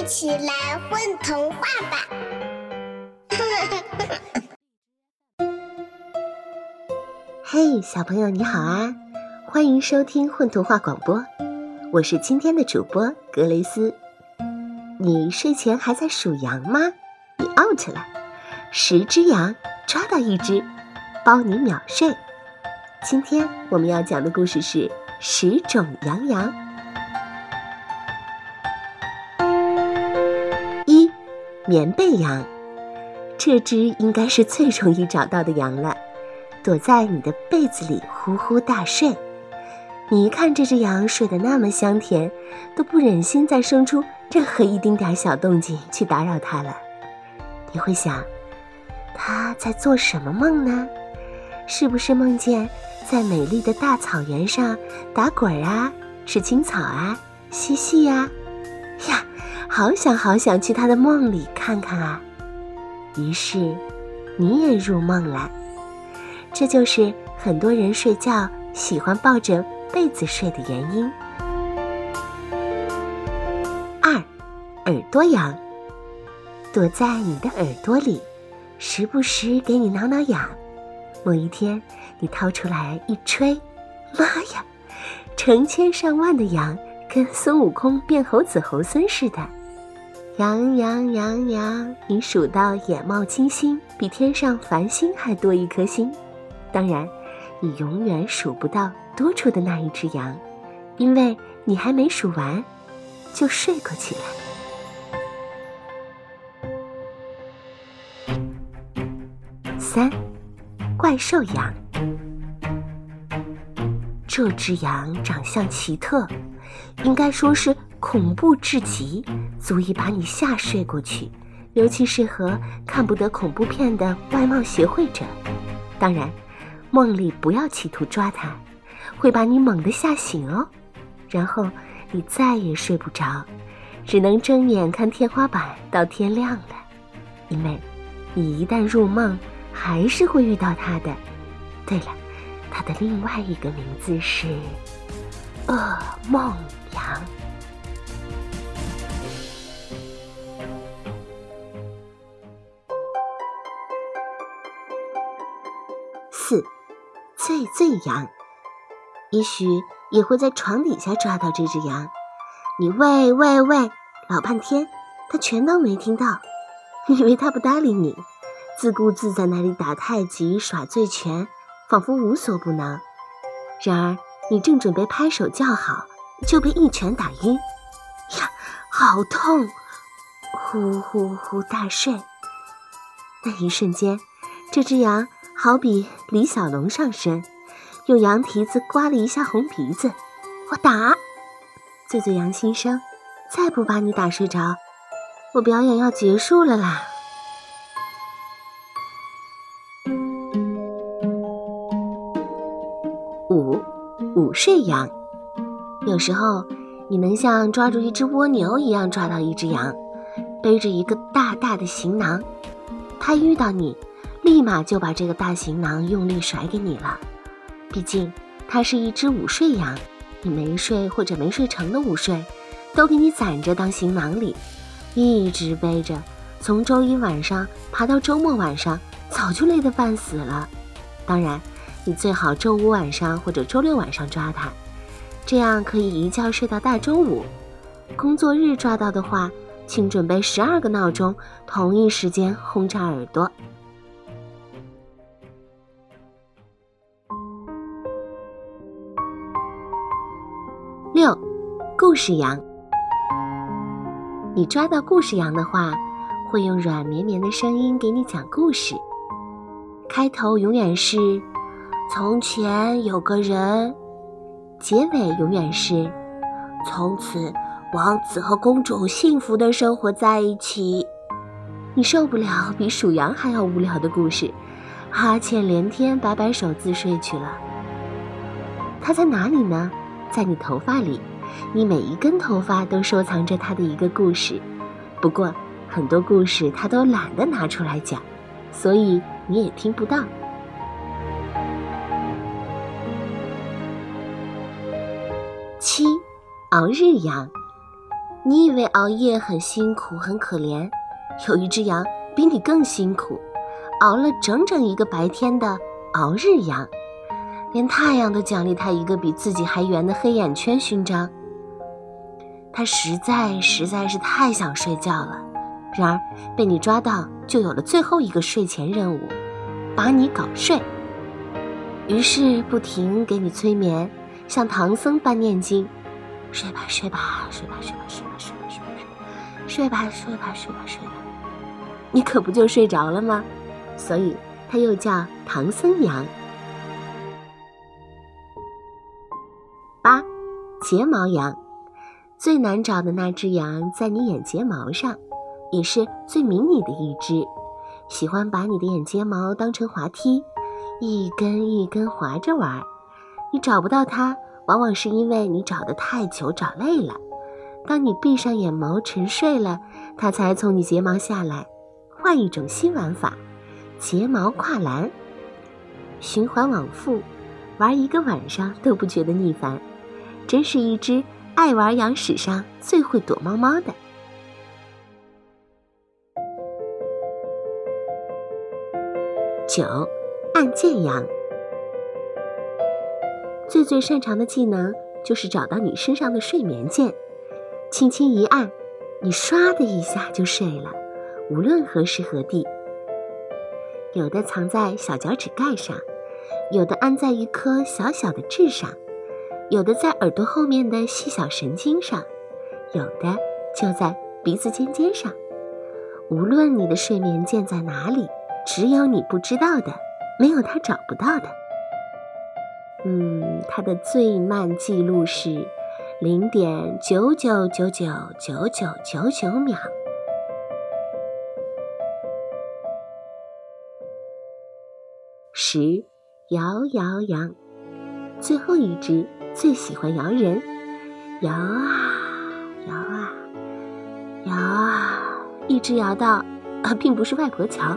一起来混童话吧！嘿，小朋友你好啊，欢迎收听混童话广播，我是今天的主播格雷斯。你睡前还在数羊吗？你 out 了，十只羊抓到一只，包你秒睡。今天我们要讲的故事是十种羊羊。棉被羊，这只应该是最容易找到的羊了，躲在你的被子里呼呼大睡。你一看这只羊睡得那么香甜，都不忍心再生出任何一丁点小动静去打扰它了。你会想，它在做什么梦呢？是不是梦见在美丽的大草原上打滚啊，吃青草啊，嬉戏呀？呀！好想好想去他的梦里看看啊！于是，你也入梦了。这就是很多人睡觉喜欢抱着被子睡的原因。二，耳朵痒，躲在你的耳朵里，时不时给你挠挠痒。某一天，你掏出来一吹，妈呀，成千上万的羊跟孙悟空变猴子猴孙似的。羊羊羊羊，你数到眼冒金星，比天上繁星还多一颗星。当然，你永远数不到多出的那一只羊，因为你还没数完，就睡过去了。三，怪兽羊。这只羊长相奇特，应该说是。恐怖至极，足以把你吓睡过去，尤其适合看不得恐怖片的外貌协会者。当然，梦里不要企图抓它，会把你猛地吓醒哦。然后你再也睡不着，只能睁眼看天花板到天亮了。因为，你一旦入梦，还是会遇到它的。对了，它的另外一个名字是噩梦羊。四，醉醉羊，也许也会在床底下抓到这只羊。你喂喂喂，老半天，它全当没听到，以为它不搭理你，自顾自在那里打太极耍醉拳，仿佛无所不能。然而你正准备拍手叫好，就被一拳打晕。呀，好痛！呼呼呼大睡。那一瞬间，这只羊。好比李小龙上身，用羊蹄子刮了一下红鼻子。我打，醉醉羊心生，再不把你打睡着，我表演要结束了啦。五，午睡羊，有时候你能像抓住一只蜗牛一样抓到一只羊，背着一个大大的行囊，它遇到你。立马就把这个大行囊用力甩给你了，毕竟它是一只午睡羊，你没睡或者没睡成的午睡，都给你攒着当行囊里，一直背着，从周一晚上爬到周末晚上，早就累得半死了。当然，你最好周五晚上或者周六晚上抓它，这样可以一觉睡到大中午。工作日抓到的话，请准备十二个闹钟，同一时间轰炸耳朵。六，故事羊。你抓到故事羊的话，会用软绵绵的声音给你讲故事。开头永远是“从前有个人”，结尾永远是“从此王子和公主幸福的生活在一起”。你受不了比数羊还要无聊的故事，哈欠连天，摆摆手自睡去了。他在哪里呢？在你头发里，你每一根头发都收藏着它的一个故事。不过，很多故事它都懒得拿出来讲，所以你也听不到。七，熬日羊，你以为熬夜很辛苦很可怜，有一只羊比你更辛苦，熬了整整一个白天的熬日羊，连太阳都奖励他一个比自己还圆的黑眼圈勋章。他实在实在是太想睡觉了，然而被你抓到，就有了最后一个睡前任务，把你搞睡。于是不停给你催眠，像唐僧般念经。睡吧，睡吧，睡吧，睡吧，睡吧，睡吧，睡吧，睡吧，睡吧，睡吧，睡吧，你可不就睡着了吗？所以他又叫唐僧羊。八，睫毛羊，最难找的那只羊在你眼睫毛上，也是最迷你的一只，喜欢把你的眼睫毛当成滑梯，一根一根滑着玩。你找不到它。往往是因为你找得太久，找累了。当你闭上眼眸沉睡了，它才从你睫毛下来。换一种新玩法，睫毛跨栏，循环往复，玩一个晚上都不觉得腻烦。真是一只爱玩羊史上最会躲猫猫的。九，按键羊。最最擅长的技能就是找到你身上的睡眠键，轻轻一按，你唰的一下就睡了，无论何时何地。有的藏在小脚趾盖上，有的安在一颗小小的痣上，有的在耳朵后面的细小神经上，有的就在鼻子尖尖上。无论你的睡眠键在哪里，只有你不知道的，没有他找不到的。嗯，它的最慢记录是零点九九九九九九九九秒。十，摇摇羊，最后一只最喜欢摇人，摇啊摇啊摇啊，一直摇到啊，并不是外婆桥。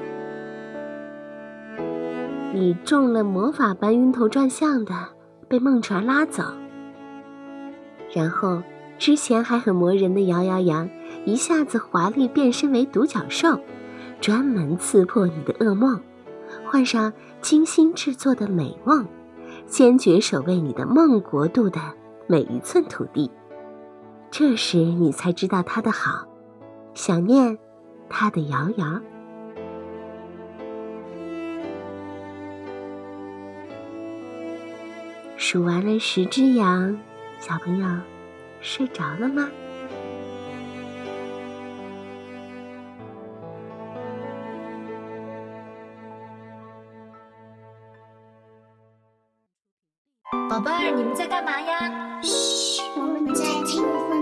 你中了魔法般晕头转向的，被梦船拉走，然后之前还很磨人的摇摇羊一下子华丽变身为独角兽，专门刺破你的噩梦，换上精心制作的美梦，坚决守卫你的梦国度的每一寸土地。这时你才知道它的好，想念它的摇摇。数完了十只羊，小朋友睡着了吗？宝贝儿，你们在干嘛呀？嘘，我们在听。